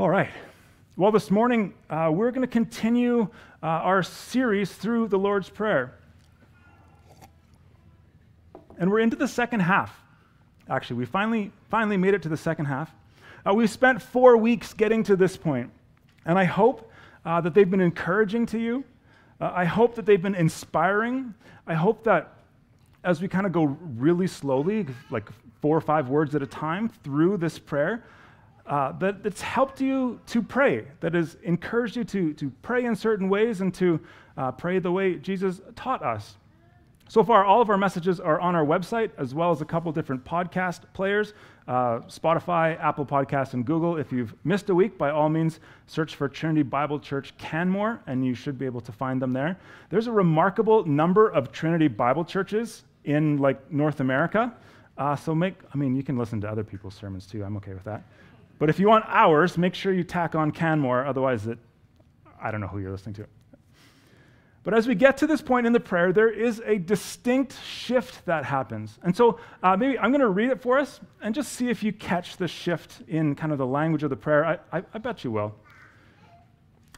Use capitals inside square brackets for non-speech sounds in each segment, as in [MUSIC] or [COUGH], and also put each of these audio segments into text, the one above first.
All right. Well, this morning uh, we're going to continue uh, our series through the Lord's Prayer. And we're into the second half. Actually, we finally, finally made it to the second half. Uh, we've spent four weeks getting to this point, and I hope uh, that they've been encouraging to you. Uh, I hope that they've been inspiring. I hope that as we kind of go really slowly, like four or five words at a time through this prayer, uh, that it's helped you to pray, that has encouraged you to, to pray in certain ways and to uh, pray the way Jesus taught us. So far, all of our messages are on our website, as well as a couple different podcast players uh, Spotify, Apple Podcasts, and Google. If you've missed a week, by all means, search for Trinity Bible Church Canmore, and you should be able to find them there. There's a remarkable number of Trinity Bible churches in like North America. Uh, so make, I mean, you can listen to other people's sermons too. I'm okay with that. But if you want ours, make sure you tack on Canmore, otherwise, it, I don't know who you're listening to. But as we get to this point in the prayer, there is a distinct shift that happens. And so uh, maybe I'm going to read it for us and just see if you catch the shift in kind of the language of the prayer. I, I, I bet you will.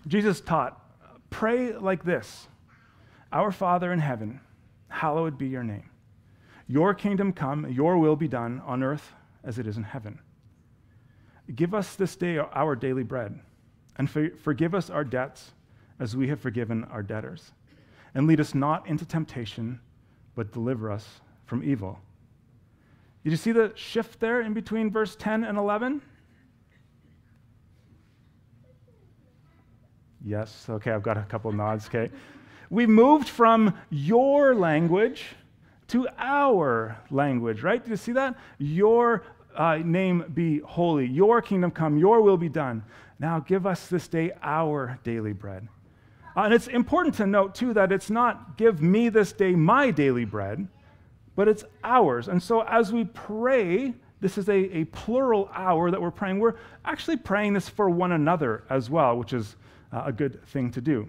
Jesus taught, pray like this Our Father in heaven, hallowed be your name. Your kingdom come, your will be done on earth as it is in heaven. Give us this day our daily bread, and for, forgive us our debts as we have forgiven our debtors. And lead us not into temptation, but deliver us from evil. Did you see the shift there in between verse 10 and 11? Yes, okay, I've got a couple nods, okay. We moved from your language to our language, right? Do you see that? Your uh, name be holy. Your kingdom come. Your will be done. Now give us this day our daily bread. Uh, and it's important to note, too, that it's not give me this day my daily bread, but it's ours. And so as we pray, this is a, a plural hour that we're praying. We're actually praying this for one another as well, which is uh, a good thing to do.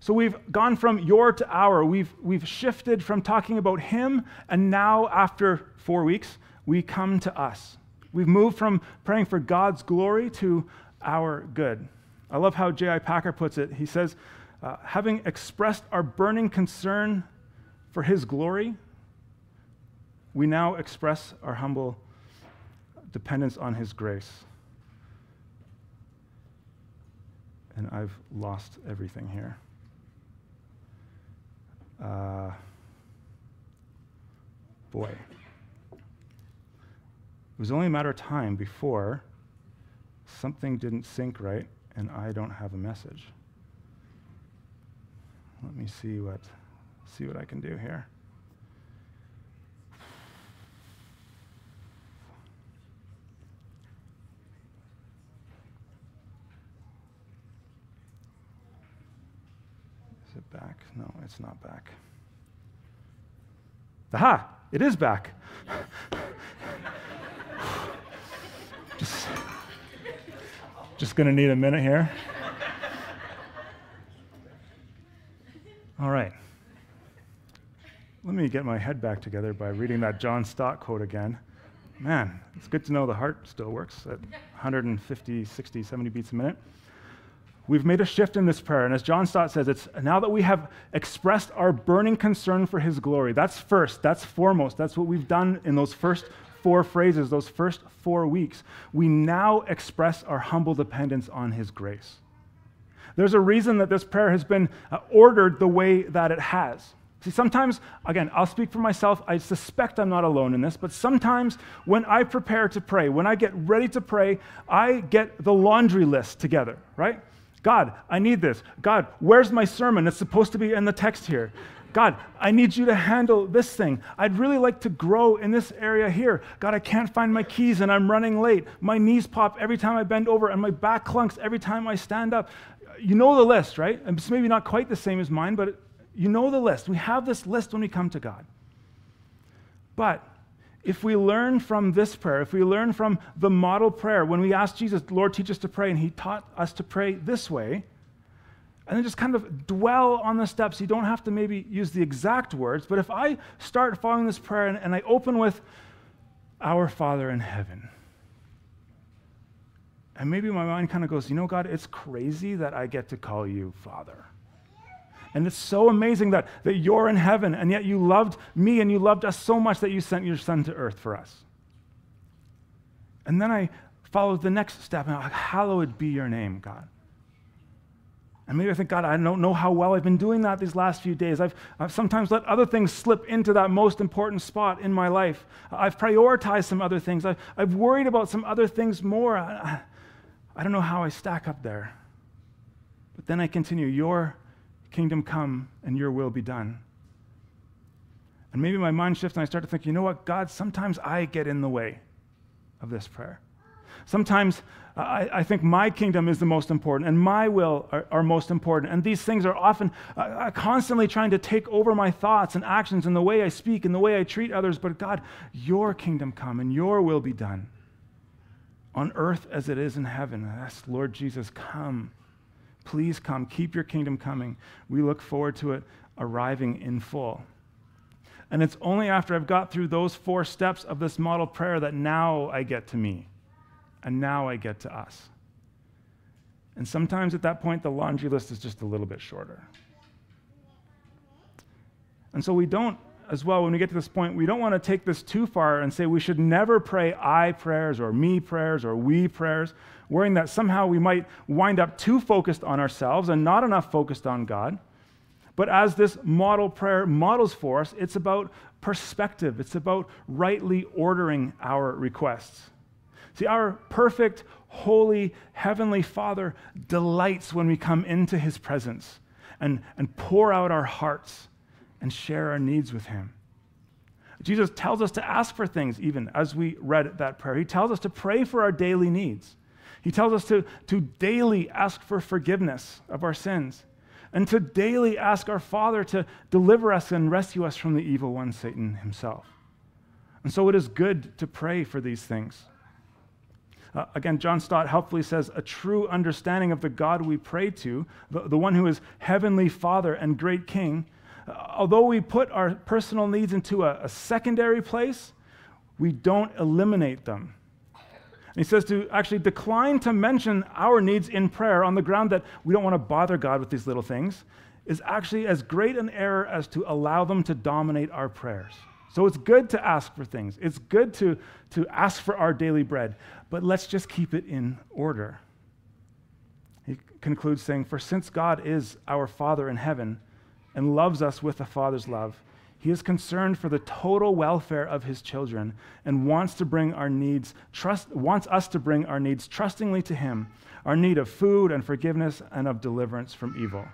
So we've gone from your to our. We've, we've shifted from talking about him, and now, after four weeks, we come to us. We've moved from praying for God's glory to our good. I love how J.I. Packer puts it. He says, uh, having expressed our burning concern for his glory, we now express our humble dependence on his grace. And I've lost everything here. Uh, boy. It was only a matter of time before something didn't sync right and I don't have a message. Let me see what, see what I can do here. Is it back? No, it's not back. Aha! It is back. [LAUGHS] just, just going to need a minute here. All right. Let me get my head back together by reading that John Stott quote again. Man, it's good to know the heart still works at 150, 60, 70 beats a minute. We've made a shift in this prayer, and as John Stott says, it's now that we have expressed our burning concern for his glory. That's first, that's foremost. That's what we've done in those first four phrases, those first four weeks, we now express our humble dependence on His grace. There's a reason that this prayer has been uh, ordered the way that it has. See, sometimes, again, I'll speak for myself. I suspect I'm not alone in this, but sometimes when I prepare to pray, when I get ready to pray, I get the laundry list together, right? God, I need this. God, where's my sermon? It's supposed to be in the text here. God, I need you to handle this thing. I'd really like to grow in this area here. God, I can't find my keys and I'm running late. My knees pop every time I bend over and my back clunks every time I stand up. You know the list, right? It's maybe not quite the same as mine, but you know the list. We have this list when we come to God. But if we learn from this prayer, if we learn from the model prayer, when we ask Jesus, Lord, teach us to pray, and he taught us to pray this way, and then just kind of dwell on the steps. You don't have to maybe use the exact words, but if I start following this prayer and, and I open with, Our Father in heaven, And maybe my mind kind of goes, you know, God, it's crazy that I get to call you Father. And it's so amazing that, that you're in heaven, and yet you loved me and you loved us so much that you sent your son to earth for us. And then I followed the next step, and I'm like, hallowed be your name, God. And maybe I think, God, I don't know how well I've been doing that these last few days. I've, I've sometimes let other things slip into that most important spot in my life. I've prioritized some other things. I've, I've worried about some other things more. I, I don't know how I stack up there. But then I continue, Your kingdom come and your will be done. And maybe my mind shifts and I start to think, you know what, God, sometimes I get in the way of this prayer. Sometimes I, I, think my kingdom is the most important and my will are, are most important. And these things are often uh, uh, constantly trying to take over my thoughts and actions and the way I speak and the way I treat others. But God, your kingdom come and your will be done on earth as it is in heaven. Yes, Lord Jesus, come. Please come. Keep your kingdom coming. We look forward to it arriving in full. And it's only after I've got through those four steps of this model prayer that now I get to me and now I get to us. And sometimes at that point, the laundry list is just a little bit shorter. And so we don't, as well, when we get to this point, we don't want to take this too far and say we should never pray I prayers or me prayers or we prayers, worrying that somehow we might wind up too focused on ourselves and not enough focused on God. But as this model prayer models for us, it's about perspective, it's about rightly ordering our requests. See, our perfect, holy, heavenly Father delights when we come into his presence and, and pour out our hearts and share our needs with him. Jesus tells us to ask for things, even as we read that prayer. He tells us to pray for our daily needs. He tells us to, to daily ask for forgiveness of our sins and to daily ask our Father to deliver us and rescue us from the evil one, Satan himself. And so it is good to pray for these things. Uh, again, John Stott helpfully says a true understanding of the God we pray to, the, the one who is Heavenly Father and great King, uh, although we put our personal needs into a, a secondary place, we don't eliminate them. And he says to actually decline to mention our needs in prayer on the ground that we don't want to bother God with these little things is actually as great an error as to allow them to dominate our prayers. So it's good to ask for things. It's good to, to ask for our daily bread, but let's just keep it in order. He concludes saying, For since God is our Father in heaven and loves us with a Father's love, he is concerned for the total welfare of his children and wants to bring our needs, trust, wants us to bring our needs trustingly to him, our need of food and forgiveness and of deliverance from evil.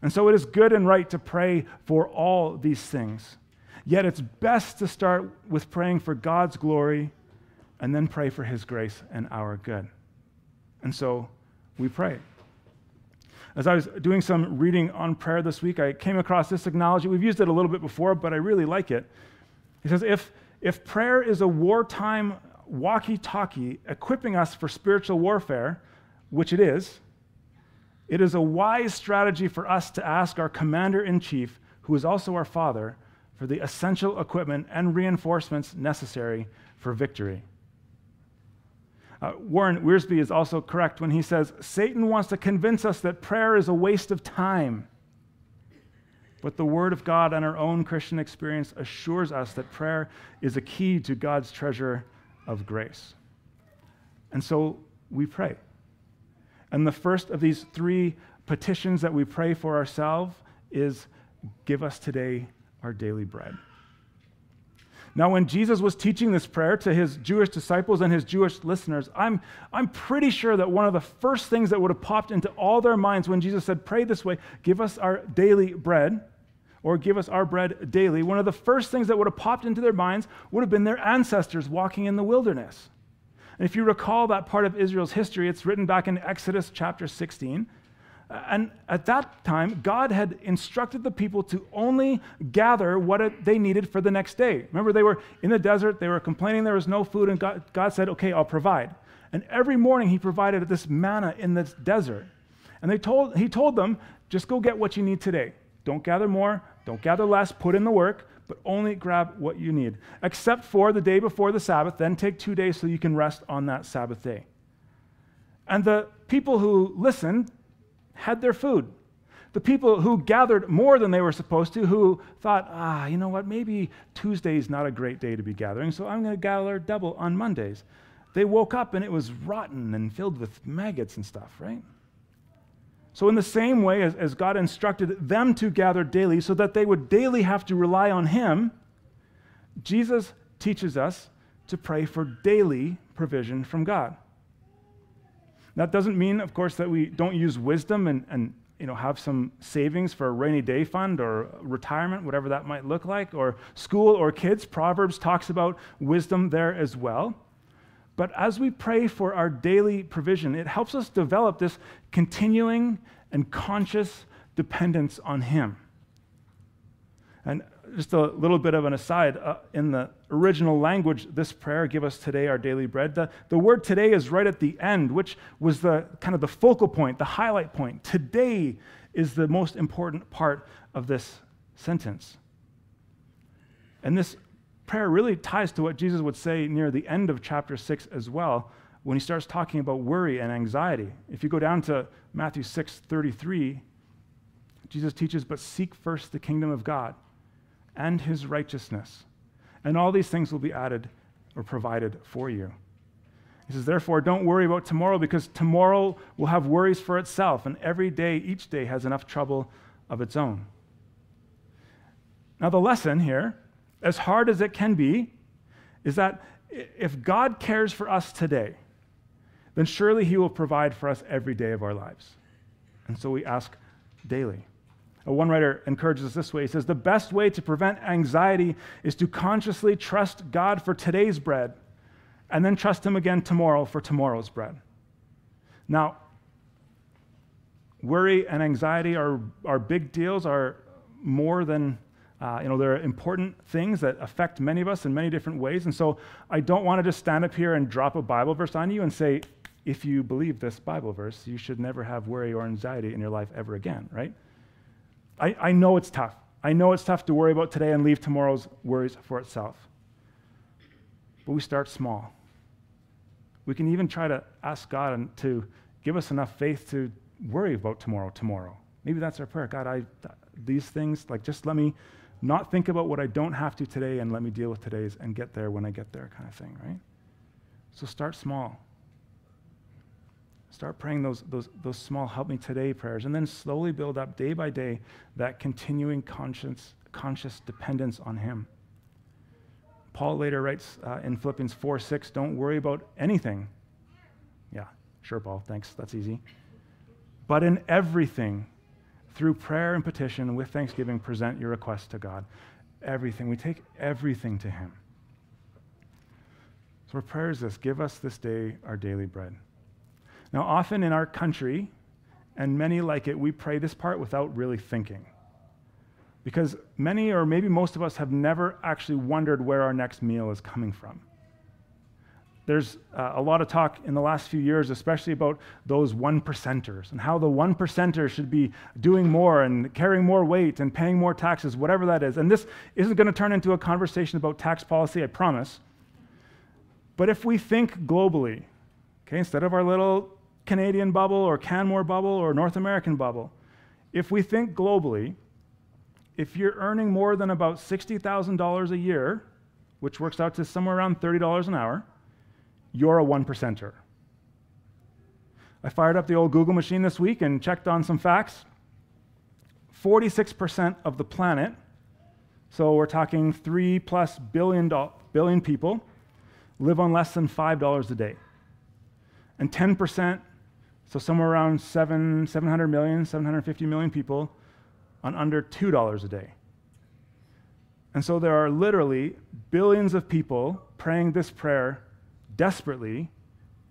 And so it is good and right to pray for all these things. Yet it's best to start with praying for God's glory and then pray for his grace and our good. And so we pray. As I was doing some reading on prayer this week, I came across this analogy. We've used it a little bit before, but I really like it. He says, if, if prayer is a wartime walkie talkie equipping us for spiritual warfare, which it is, it is a wise strategy for us to ask our commander in chief, who is also our father, for the essential equipment and reinforcements necessary for victory. Uh, Warren Wiersbe is also correct when he says Satan wants to convince us that prayer is a waste of time. But the Word of God and our own Christian experience assures us that prayer is a key to God's treasure of grace. And so we pray. And the first of these three petitions that we pray for ourselves is give us today our daily bread. Now, when Jesus was teaching this prayer to his Jewish disciples and his Jewish listeners, I'm, I'm pretty sure that one of the first things that would have popped into all their minds when Jesus said, Pray this way, give us our daily bread, or give us our bread daily, one of the first things that would have popped into their minds would have been their ancestors walking in the wilderness. And if you recall that part of Israel's history, it's written back in Exodus chapter 16. And at that time, God had instructed the people to only gather what they needed for the next day. Remember, they were in the desert, they were complaining there was no food, and God, God said, Okay, I'll provide. And every morning, He provided this manna in this desert. And they told, He told them, Just go get what you need today. Don't gather more, don't gather less, put in the work, but only grab what you need. Except for the day before the Sabbath, then take two days so you can rest on that Sabbath day. And the people who listened had their food. The people who gathered more than they were supposed to, who thought, ah, you know what, maybe Tuesday's not a great day to be gathering, so I'm going to gather double on Mondays. They woke up and it was rotten and filled with maggots and stuff, right? So, in the same way as, as God instructed them to gather daily so that they would daily have to rely on Him, Jesus teaches us to pray for daily provision from God. That doesn't mean, of course, that we don't use wisdom and, and you know, have some savings for a rainy day fund or retirement, whatever that might look like, or school or kids. Proverbs talks about wisdom there as well. But as we pray for our daily provision, it helps us develop this continuing and conscious dependence on Him. And just a little bit of an aside uh, in the original language, this prayer, give us today our daily bread. The, the word today is right at the end, which was the kind of the focal point, the highlight point. Today is the most important part of this sentence. And this prayer really ties to what Jesus would say near the end of chapter 6 as well when he starts talking about worry and anxiety. If you go down to Matthew 6 33, Jesus teaches, But seek first the kingdom of God and his righteousness, and all these things will be added or provided for you. He says, Therefore, don't worry about tomorrow because tomorrow will have worries for itself, and every day, each day, has enough trouble of its own. Now, the lesson here, as hard as it can be, is that if God cares for us today, then surely He will provide for us every day of our lives. And so we ask daily. One writer encourages us this way. He says, The best way to prevent anxiety is to consciously trust God for today's bread and then trust Him again tomorrow for tomorrow's bread. Now, worry and anxiety are, are big deals, are more than, uh, you know, they're important things that affect many of us in many different ways. And so I don't want to just stand up here and drop a Bible verse on you and say, if you believe this Bible verse, you should never have worry or anxiety in your life ever again, right? I, I know it's tough. I know it's tough to worry about today and leave tomorrow's worries for itself. But we start small. We can even try to ask God to give us enough faith to worry about tomorrow, tomorrow. Maybe that's our prayer. God, I, these things, like just let me not think about what I don't have to today and let me deal with today's and get there when I get there, kind of thing, right? So start small. Start praying those, those, those small help me today prayers, and then slowly build up day by day that continuing conscious, conscious dependence on Him. Paul later writes uh, in Philippians 4 6, don't worry about anything. Yeah, sure, Paul, thanks, that's easy. But in everything, through prayer and petition with thanksgiving, present your requests to God. Everything. We take everything to Him. So our prayer is this give us this day our daily bread. Now, often in our country, and many like it, we pray this part without really thinking. Because many, or maybe most of us, have never actually wondered where our next meal is coming from. There's uh, a lot of talk in the last few years, especially about those one percenters and how the one percenters should be doing more and carrying more weight and paying more taxes, whatever that is. And this isn't going to turn into a conversation about tax policy, I promise. But if we think globally, okay, instead of our little Canadian bubble or Canmore bubble or North American bubble. If we think globally, if you're earning more than about $60,000 a year, which works out to somewhere around $30 an hour, you're a one percenter. I fired up the old Google machine this week and checked on some facts. 46% of the planet, so we're talking three plus billion, do- billion people, live on less than $5 a day. And 10% so somewhere around seven, 700 million, 750 million people on under $2 a day. And so there are literally billions of people praying this prayer desperately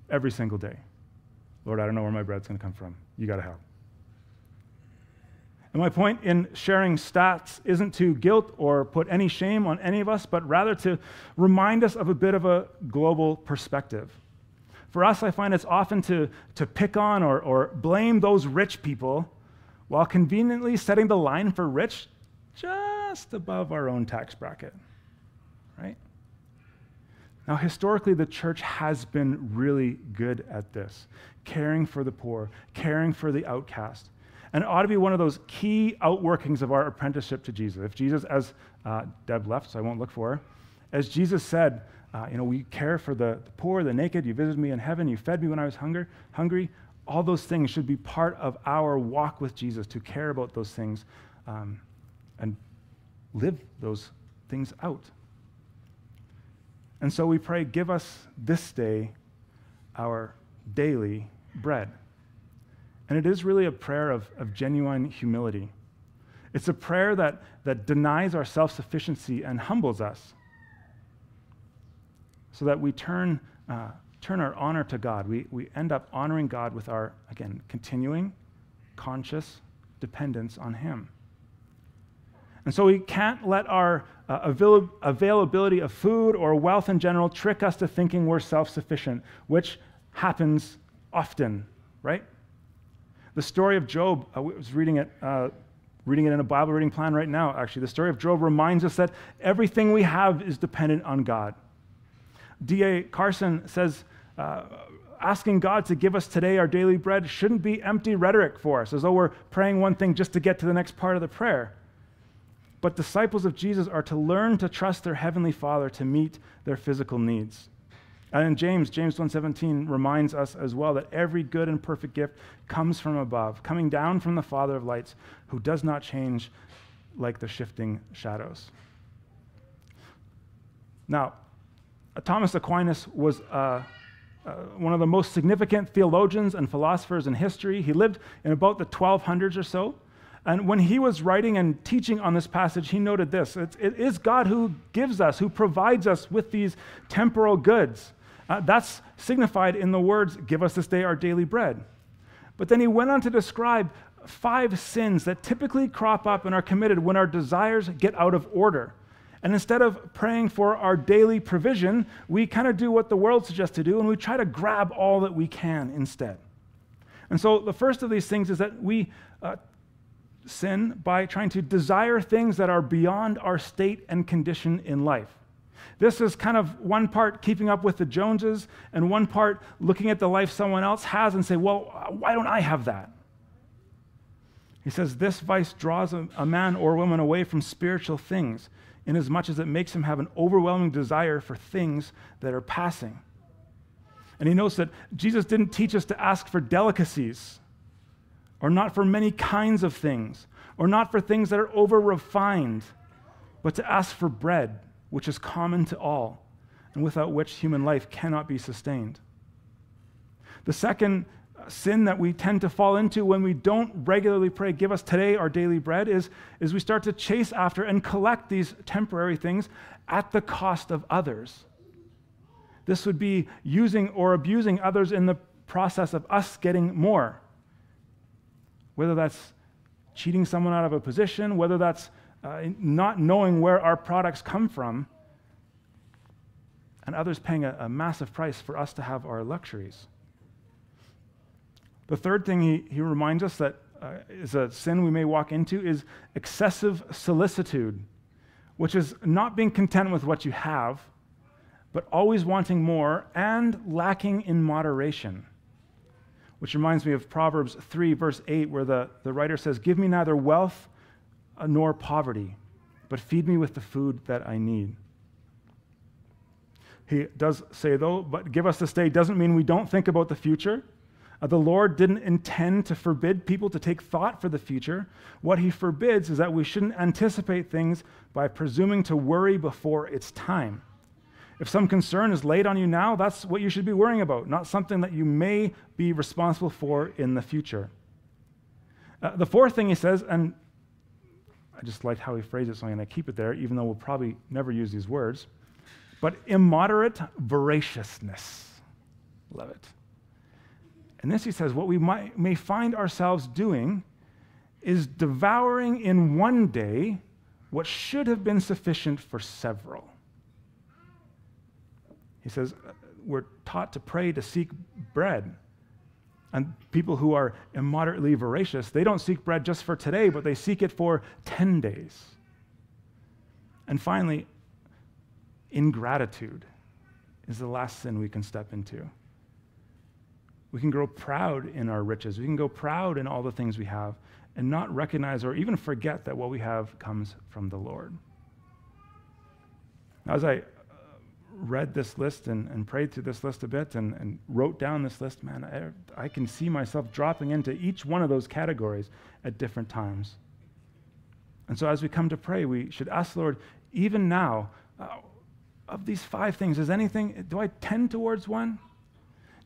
every single day. Lord, I don't know where my bread's going to come from. You got to help. And my point in sharing stats isn't to guilt or put any shame on any of us, but rather to remind us of a bit of a global perspective. For us, I find it's often to, to pick on or, or blame those rich people while conveniently setting the line for rich just above our own tax bracket. Right? Now, historically, the church has been really good at this caring for the poor, caring for the outcast. And it ought to be one of those key outworkings of our apprenticeship to Jesus. If Jesus, as uh, Deb left, so I won't look for her, as Jesus said, uh, you know, we care for the, the, poor, the naked, you visited me in heaven, you fed me when I was hunger, hungry. All those things should be part of our walk with Jesus to care about those things um, and live those things out. And so we pray, give us this day our daily bread. And it is really a prayer of, of genuine humility. It's a prayer that, that denies our self sufficiency and humbles us so that we turn, uh, turn our honor to God. We, we end up honoring God with our, again, continuing, conscious dependence on Him. And so we can't let our uh, avail- availability of food or wealth in general trick us to thinking we're self sufficient, which happens often, right? The story of Job, uh, I was reading it, uh, reading it in a Bible reading plan right now, actually. The story of Job reminds us that everything we have is dependent on God. D.A. Carson says, uh, asking God to give us today our daily bread shouldn't be empty rhetoric for us, as though we're praying one thing just to get to the next part of the prayer. But disciples of Jesus are to learn to trust their heavenly Father to meet their physical needs. And in James, James 1:17 reminds us as well that every good and perfect gift comes from above, coming down from the Father of lights, who does not change like the shifting shadows. Now, Thomas Aquinas was uh, uh, one of the most significant theologians and philosophers in history. He lived in about the 1200s or so. And when he was writing and teaching on this passage, he noted this it's, it is God who gives us, who provides us with these temporal goods. Uh, that's signified in the words, Give us this day our daily bread. But then he went on to describe five sins that typically crop up and are committed when our desires get out of order. And instead of praying for our daily provision, we kind of do what the world suggests to do and we try to grab all that we can instead. And so the first of these things is that we uh, sin by trying to desire things that are beyond our state and condition in life. This is kind of one part keeping up with the Joneses, and one part looking at the life someone else has and say, well, why don't I have that? He says, This vice draws a, a man or woman away from spiritual things, inasmuch as it makes him have an overwhelming desire for things that are passing. And he knows that Jesus didn't teach us to ask for delicacies, or not for many kinds of things, or not for things that are over refined, but to ask for bread which is common to all, and without which human life cannot be sustained. The second sin that we tend to fall into when we don't regularly pray, Give us today our daily bread, is, is we start to chase after and collect these temporary things at the cost of others. This would be using or abusing others in the process of us getting more. Whether that's cheating someone out of a position, whether that's uh, not knowing where our products come from, and others paying a, a massive price for us to have our luxuries. The third thing he, he reminds us that uh, is a sin we may walk into is excessive solicitude, which is not being content with what you have, but always wanting more and lacking in moderation. Which reminds me of Proverbs 3, verse 8, where the, the writer says, Give me neither wealth uh, nor poverty, but feed me with the food that I need. He does say, though, but give us this day doesn't mean we don't think about the future. Uh, the Lord didn't intend to forbid people to take thought for the future. What He forbids is that we shouldn't anticipate things by presuming to worry before it's time. If some concern is laid on you now, that's what you should be worrying about, not something that you may be responsible for in the future. Uh, the fourth thing he says, and I just like how he phrased it, so I'm going to keep it there, even though we'll probably never use these words. But immoderate voraciousness. Love it. And this, he says, what we might, may find ourselves doing is devouring in one day what should have been sufficient for several. He says, we're taught to pray to seek bread. And people who are immoderately voracious, they don't seek bread just for today, but they seek it for 10 days. And finally, ingratitude is the last sin we can step into. We can grow proud in our riches. We can go proud in all the things we have and not recognize or even forget that what we have comes from the Lord. As I uh, read this list and, and prayed through this list a bit and, and wrote down this list, man, I, I can see myself dropping into each one of those categories at different times. And so as we come to pray, we should ask the Lord, even now, uh, of these five things, is anything, do I tend towards one?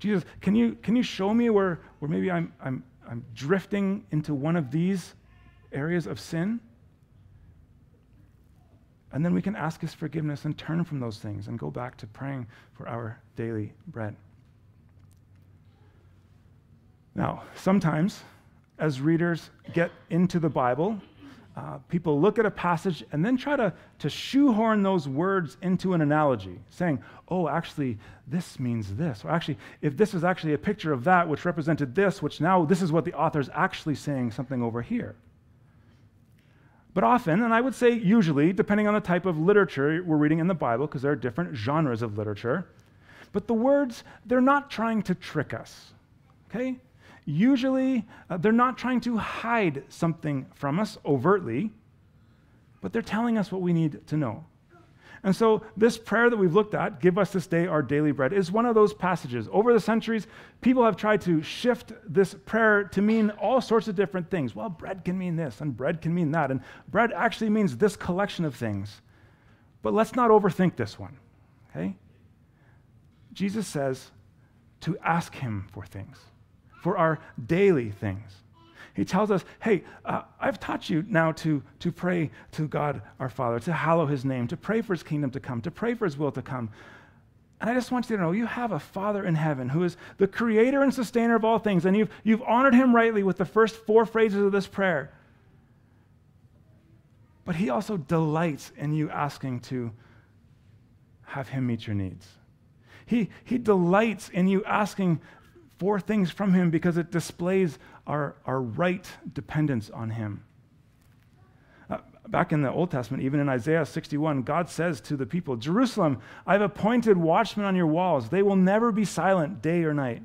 Jesus, can you, can you show me where, where maybe I'm, I'm, I'm drifting into one of these areas of sin? And then we can ask his forgiveness and turn from those things and go back to praying for our daily bread. Now, sometimes as readers get into the Bible, uh, people look at a passage and then try to, to shoehorn those words into an analogy, saying, oh, actually, this means this. Or actually, if this is actually a picture of that which represented this, which now this is what the author's actually saying something over here. But often, and I would say usually, depending on the type of literature we're reading in the Bible, because there are different genres of literature, but the words, they're not trying to trick us. Okay? Usually, uh, they're not trying to hide something from us overtly, but they're telling us what we need to know. And so, this prayer that we've looked at, Give us this day our daily bread, is one of those passages. Over the centuries, people have tried to shift this prayer to mean all sorts of different things. Well, bread can mean this, and bread can mean that, and bread actually means this collection of things. But let's not overthink this one, okay? Jesus says to ask Him for things for our daily things. He tells us, hey, uh, I've taught you now to, to pray to God our Father, to hallow his name, to pray for his kingdom to come, to pray for his will to come. And I just want you to know you have a Father in heaven who is the creator and sustainer of all things, and you've, you've honored him rightly with the first four phrases of this prayer. But he also delights in you asking to have him meet your needs. He, he delights in you asking for things from him because it displays our, our right dependence on him. Uh, back in the Old Testament, even in Isaiah 61, God says to the people, Jerusalem, I've appointed watchmen on your walls. They will never be silent day or night.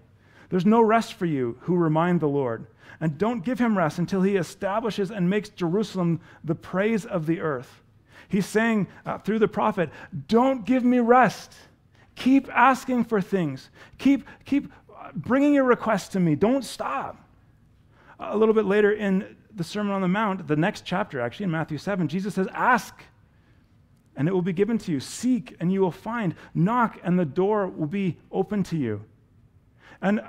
There's no rest for you who remind the Lord. And don't give him rest until he establishes and makes Jerusalem the praise of the earth. He's saying uh, through the prophet, Don't give me rest. Keep asking for things. Keep, keep bringing your request to me. Don't stop. A little bit later in the Sermon on the Mount, the next chapter, actually, in Matthew 7, Jesus says, Ask, and it will be given to you. Seek, and you will find. Knock, and the door will be open to you. And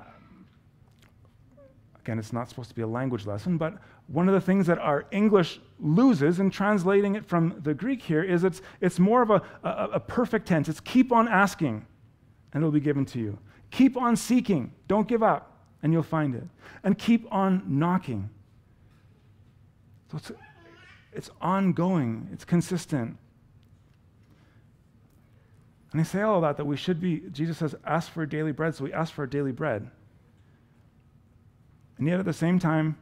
again, it's not supposed to be a language lesson, but one of the things that our English loses in translating it from the Greek here is it's, it's more of a, a, a perfect tense. It's keep on asking, and it will be given to you. Keep on seeking. Don't give up, and you'll find it. And keep on knocking. So it's, it's ongoing, it's consistent. And I say all that that we should be, Jesus says, ask for daily bread, so we ask for daily bread. And yet at the same time,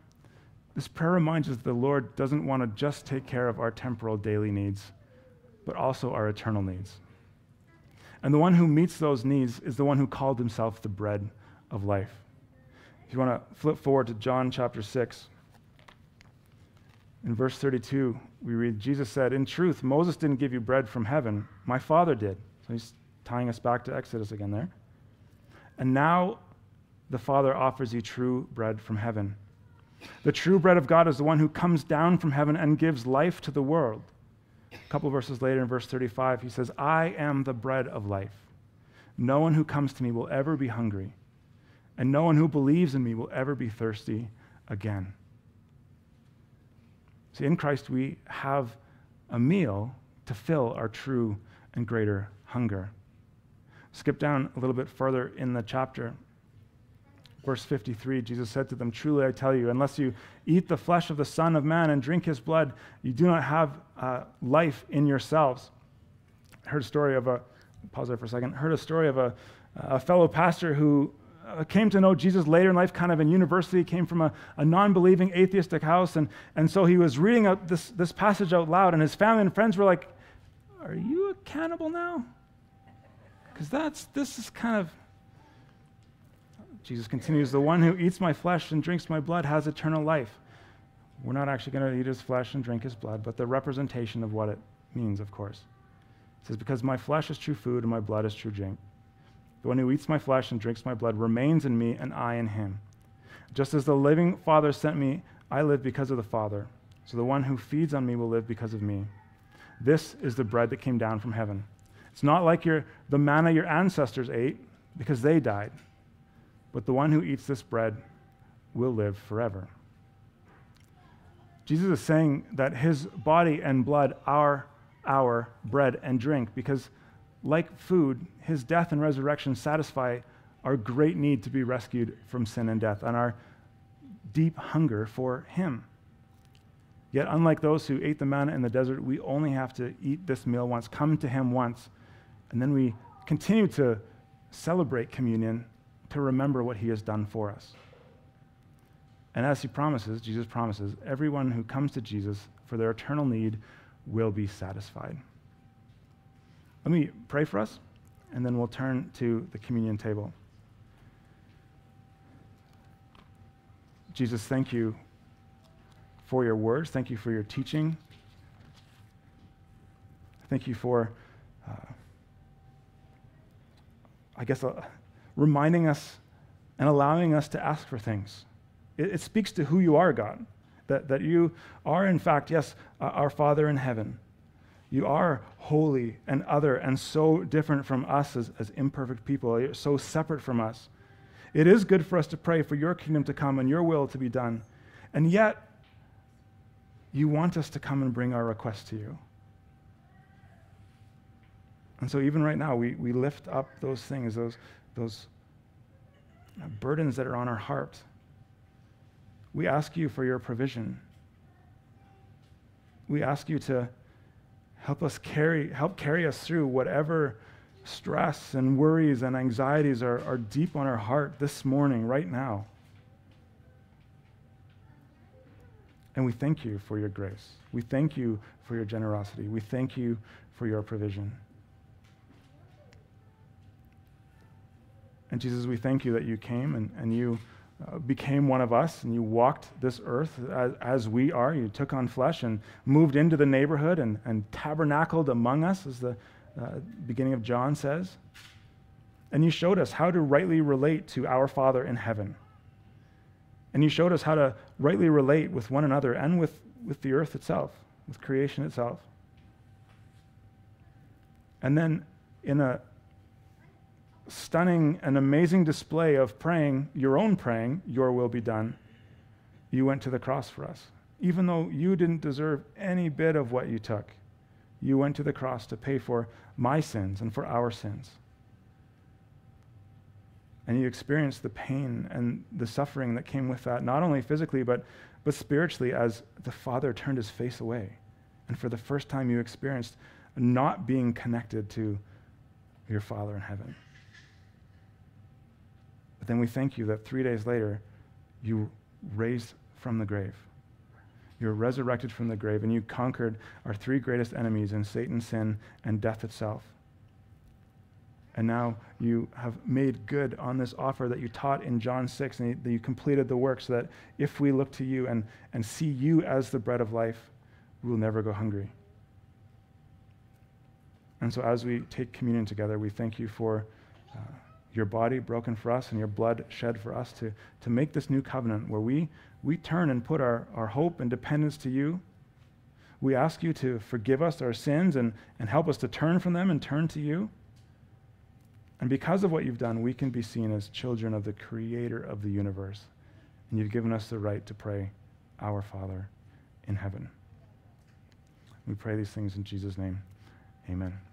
this prayer reminds us that the Lord doesn't want to just take care of our temporal daily needs, but also our eternal needs. And the one who meets those needs is the one who called himself the bread of life. If you want to flip forward to John chapter 6, in verse 32, we read Jesus said, In truth, Moses didn't give you bread from heaven, my Father did. So he's tying us back to Exodus again there. And now the Father offers you true bread from heaven. The true bread of God is the one who comes down from heaven and gives life to the world. A couple verses later in verse 35, he says, I am the bread of life. No one who comes to me will ever be hungry, and no one who believes in me will ever be thirsty again. See, in Christ, we have a meal to fill our true and greater hunger. Skip down a little bit further in the chapter. Verse 53, Jesus said to them, Truly I tell you, unless you eat the flesh of the Son of Man and drink his blood, you do not have uh, life in yourselves. I heard a story of a, pause there for a second, heard a story of a, a fellow pastor who uh, came to know Jesus later in life, kind of in university, came from a, a non believing atheistic house. And, and so he was reading out this, this passage out loud, and his family and friends were like, Are you a cannibal now? Because that's, this is kind of, Jesus continues, the one who eats my flesh and drinks my blood has eternal life. We're not actually going to eat his flesh and drink his blood, but the representation of what it means, of course. It says, Because my flesh is true food and my blood is true drink. The one who eats my flesh and drinks my blood remains in me, and I in him. Just as the living Father sent me, I live because of the Father. So the one who feeds on me will live because of me. This is the bread that came down from heaven. It's not like your, the manna your ancestors ate, because they died. But the one who eats this bread will live forever. Jesus is saying that his body and blood are our bread and drink because, like food, his death and resurrection satisfy our great need to be rescued from sin and death and our deep hunger for him. Yet, unlike those who ate the manna in the desert, we only have to eat this meal once, come to him once, and then we continue to celebrate communion to remember what he has done for us. And as he promises, Jesus promises, everyone who comes to Jesus for their eternal need will be satisfied. Let me pray for us, and then we'll turn to the communion table. Jesus, thank you for your words. Thank you for your teaching. Thank you for, uh, I guess, uh, reminding us and allowing us to ask for things. It, it speaks to who you are, God, that, that you are, in fact, yes, our Father in heaven. You are holy and other and so different from us as, as imperfect people. You're so separate from us. It is good for us to pray for your kingdom to come and your will to be done. And yet, you want us to come and bring our requests to you. And so, even right now, we, we lift up those things, those, those uh, burdens that are on our heart. We ask you for your provision. We ask you to help us carry, help carry us through whatever stress and worries and anxieties are, are deep on our heart this morning, right now. And we thank you for your grace. We thank you for your generosity. We thank you for your provision. And Jesus, we thank you that you came and, and you uh, became one of us and you walked this earth as, as, we are. You took on flesh and moved into the neighborhood and, and tabernacled among us, as the uh, beginning of John says. And you showed us how to rightly relate to our Father in heaven. And you showed us how to rightly relate with one another and with, with the earth itself, with creation itself. And then, in a stunning and amazing display of praying, your own praying, your will be done, you went to the cross for us. Even though you didn't deserve any bit of what you took, you went to the cross to pay for my sins and for our sins. And you experienced the pain and the suffering that came with that, not only physically, but, but spiritually, as the Father turned his face away. And for the first time, you experienced not being connected to your Father in heaven. Then we thank you that three days later, you raised from the grave. You were resurrected from the grave, and you conquered our three greatest enemies in Satan, sin, and death itself. And now you have made good on this offer that you taught in John 6, and that you completed the work so that if we look to you and, and see you as the bread of life, we will never go hungry. And so as we take communion together, we thank you for. Uh, your body broken for us and your blood shed for us to, to make this new covenant where we, we turn and put our, our hope and dependence to you. We ask you to forgive us our sins and, and help us to turn from them and turn to you. And because of what you've done, we can be seen as children of the creator of the universe. And you've given us the right to pray, Our Father in heaven. We pray these things in Jesus' name. Amen.